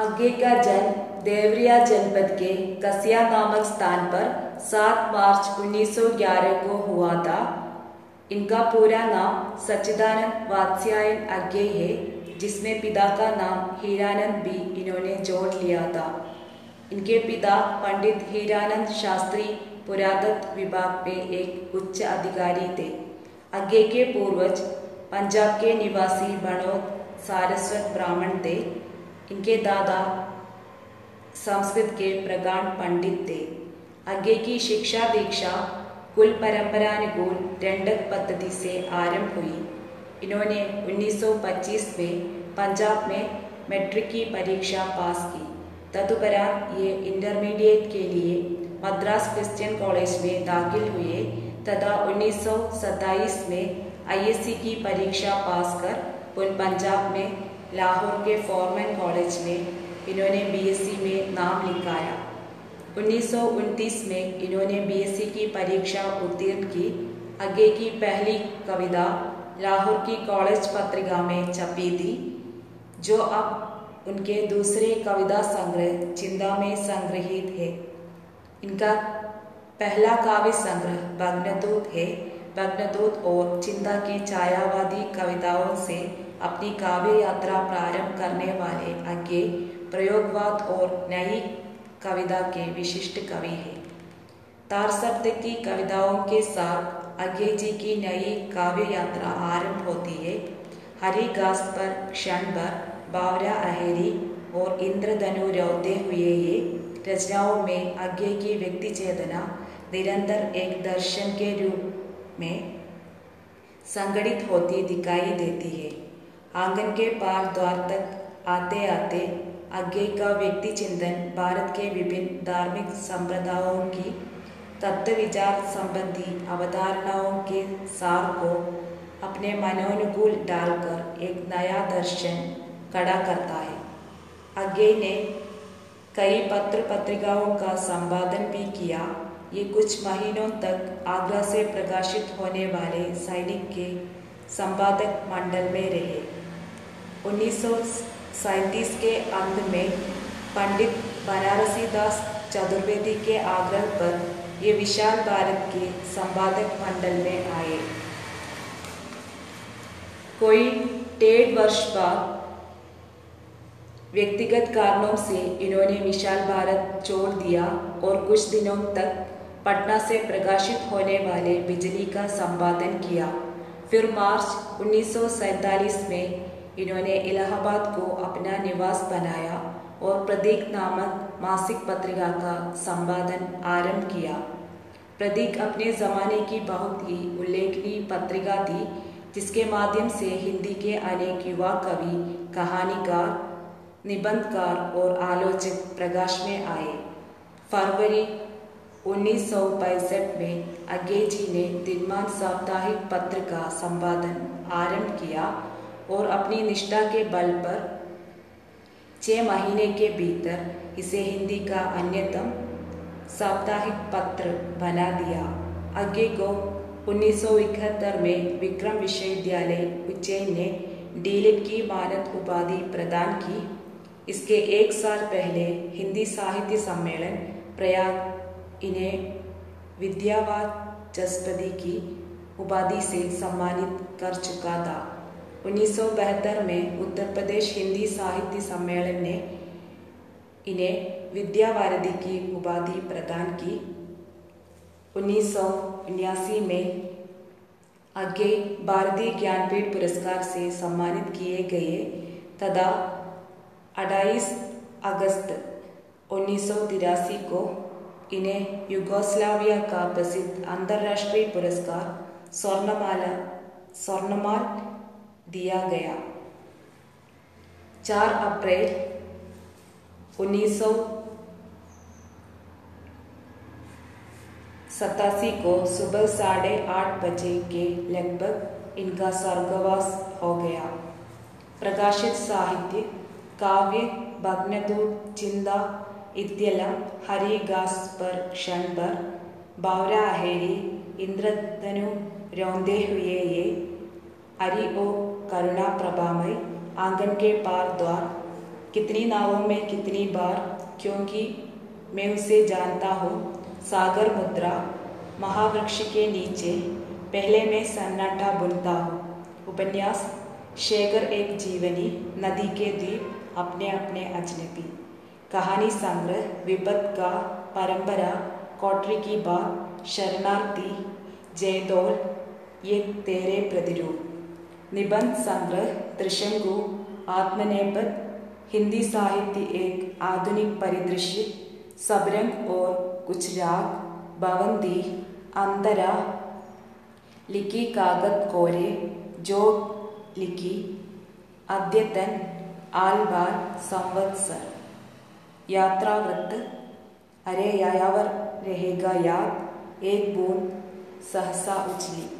आगे का जन्म देवरिया जनपद के कसिया नामक स्थान पर 7 मार्च 1911 को हुआ था। इनका पूरा नाम सच्चिदानंद वात्स्यायन आज्ञे है, जिसमें पिता का नाम हीरानंद भी इन्होंने जोड़ लिया था। इनके पिता पंडित हीरानंद शास्त्री पुरातत्व विभाग में एक उच्च अधिकारी थे। आगे के पूर्वज पंजाब के निवासी बनोद सारस्वत ब्राह्मण थे। इनके दादा संस्कृत के प्रगाढ़ पंडित थे। आगे की शिक्षा दीक्षा कुल परंपरानुकूल दंडक पद्धति से आरंभ हुई। इन्होंने 1925 में पंजाब में मैट्रिक की परीक्षा पास की। तदुपरांत ये इंटरमीडिएट के लिए मद्रास क्रिश्चियन कॉलेज में दाखिल हुए तथा उन्नीस सौ सताईस में आईएससी की परीक्षा पास कर पुन पंजाब में लाहौर के फॉर्मन कॉलेज में इन्होंने बीएससी में नाम लिखाया उन्नीस सौ उनतीस में इन्होंने बीएससी की परीक्षा उत्तीर्ण की आगे की पहली कविता लाहौर की कॉलेज पत्रिका में छपी थी जो अब उनके दूसरे कविता संग्रह चिंदा में संग्रहित है इनका पहला काव्य संग्रह भग्नदूत है भग्नदूत और चिंता की छायावादी कविताओं से अपनी काव्य यात्रा प्रारंभ करने वाले आगे प्रयोगवाद और नई कविता के विशिष्ट कवि हैं। तार शब्द की कविताओं के साथ आगे जी की नई काव्य यात्रा आरंभ होती है। हरी घास पर क्षण भर बावरा अहेरी और इंद्रधनु रोते हुए ये रचनाओं में आगे की व्यक्ति चेतना निरंतर एक दर्शन के रूप में संगठित होती दिखाई देती है। आँगन के पार द्वार तक आते आते आगे का व्यक्ति चिंतन भारत के विभिन्न धार्मिक संप्रदायों की तत्व विचार संबंधी अवधारणाओं के सार को अपने मनोनुकूल डालकर एक नया दर्शन खड़ा करता है। आगे ने कई पत्र पत्रिकाओं का संपादन भी किया। ये कुछ महीनों तक आगरा से प्रकाशित होने वाले सैनिक के संपादक मंडल में रहे। उन्नीस के अंत में पंडित बनारसी दास चतुर्वेदी के आग्रह पर ये विशाल भारत के संपादक मंडल में आए। कोई डेढ़ वर्ष बाद व्यक्तिगत कारणों से इन्होंने विशाल भारत छोड़ दिया और कुछ दिनों तक पटना से प्रकाशित होने वाले बिजली का संपादन किया। फिर मार्च उन्नीस में इन्होंने इलाहाबाद को अपना निवास बनाया और प्रदीक नामक मासिक पत्रिका का संपादन आरंभ किया। प्रदीक अपने ज़माने की बहुत ही उल्लेखनीय पत्रिका थी, जिसके माध्यम से हिंदी के अनेक युवा कवि, कहानीकार, निबंधकार और आलोचक प्रकाश में आए। फरवरी उन्नीस सौ पैंसठ में अगे जी ने दिनमान साप्ताहिक पत्र का संपादन आरंभ किया। और अपनी निष्ठा के बल पर छः महीने के भीतर इसे हिंदी का अन्यतम साप्ताहिक पत्र बना दिया। आगे को 1971 में विक्रम विश्वविद्यालय उज्जैन ने डीलिट की मानद उपाधि प्रदान की। इसके एक साल पहले हिंदी साहित्य सम्मेलन प्रयाग इन्हें विद्यावाद जसपदी की उपाधि से सम्मानित कर चुका था। उन्नीस सौ बहत्तर में उत्तर प्रदेश हिंदी साहित्य सम्मेलन ने इन्हें विद्यावारधि की उपाधि प्रदान की उन्नीस में आगे भारतीय ज्ञानपीठ पुरस्कार से सम्मानित किए गए तथा 28 अगस्त उन्नीस सौ तिरासी को इन्हें युगोस्लाविया का प्रसिद्ध अंतर्राष्ट्रीय पुरस्कार स्वर्णमाला स्वर्णमाल दिया गया। 4 अप्रैल उन्नीस सतासी को सुबह साढ़े आठ बजे के लगभग इनका स्वर्गवास हो गया। प्रकाशित साहित्य काव्य भग्नदूत चिंदा इत्यलम हरिगास पर क्षण पर बावरा हरि ओ करुणा प्रभामय, आँगन के पार द्वार। कितनी नावों में कितनी बार, क्योंकि मैं उसे जानता हूँ। सागर मुद्रा, महावृक्ष के नीचे, पहले मैं सन्नाटा बुनता हूँ। उपन्यास, शेखर एक जीवनी, नदी के द्वीप, अपने अपने अजनबी। कहानी संग्रह विपत का परंपरा, कोटरी की बात, शरणार्थी, जयदौल, ये तेरे प्रतिरूप। निबंध संग्रह त्रिशंकु आत्मनेपथ हिंदी साहित्य एक आधुनिक परिदृश्य, सबरंग और कुछ राग बवंदी, अंतरा, लिखी कागत कोरे जो लिखी, अद्यतन, आलबार, संवत्सर। यात्रा वृत्त अरे यायावर रहेगा याद, एक बूंद, सहसा उछली।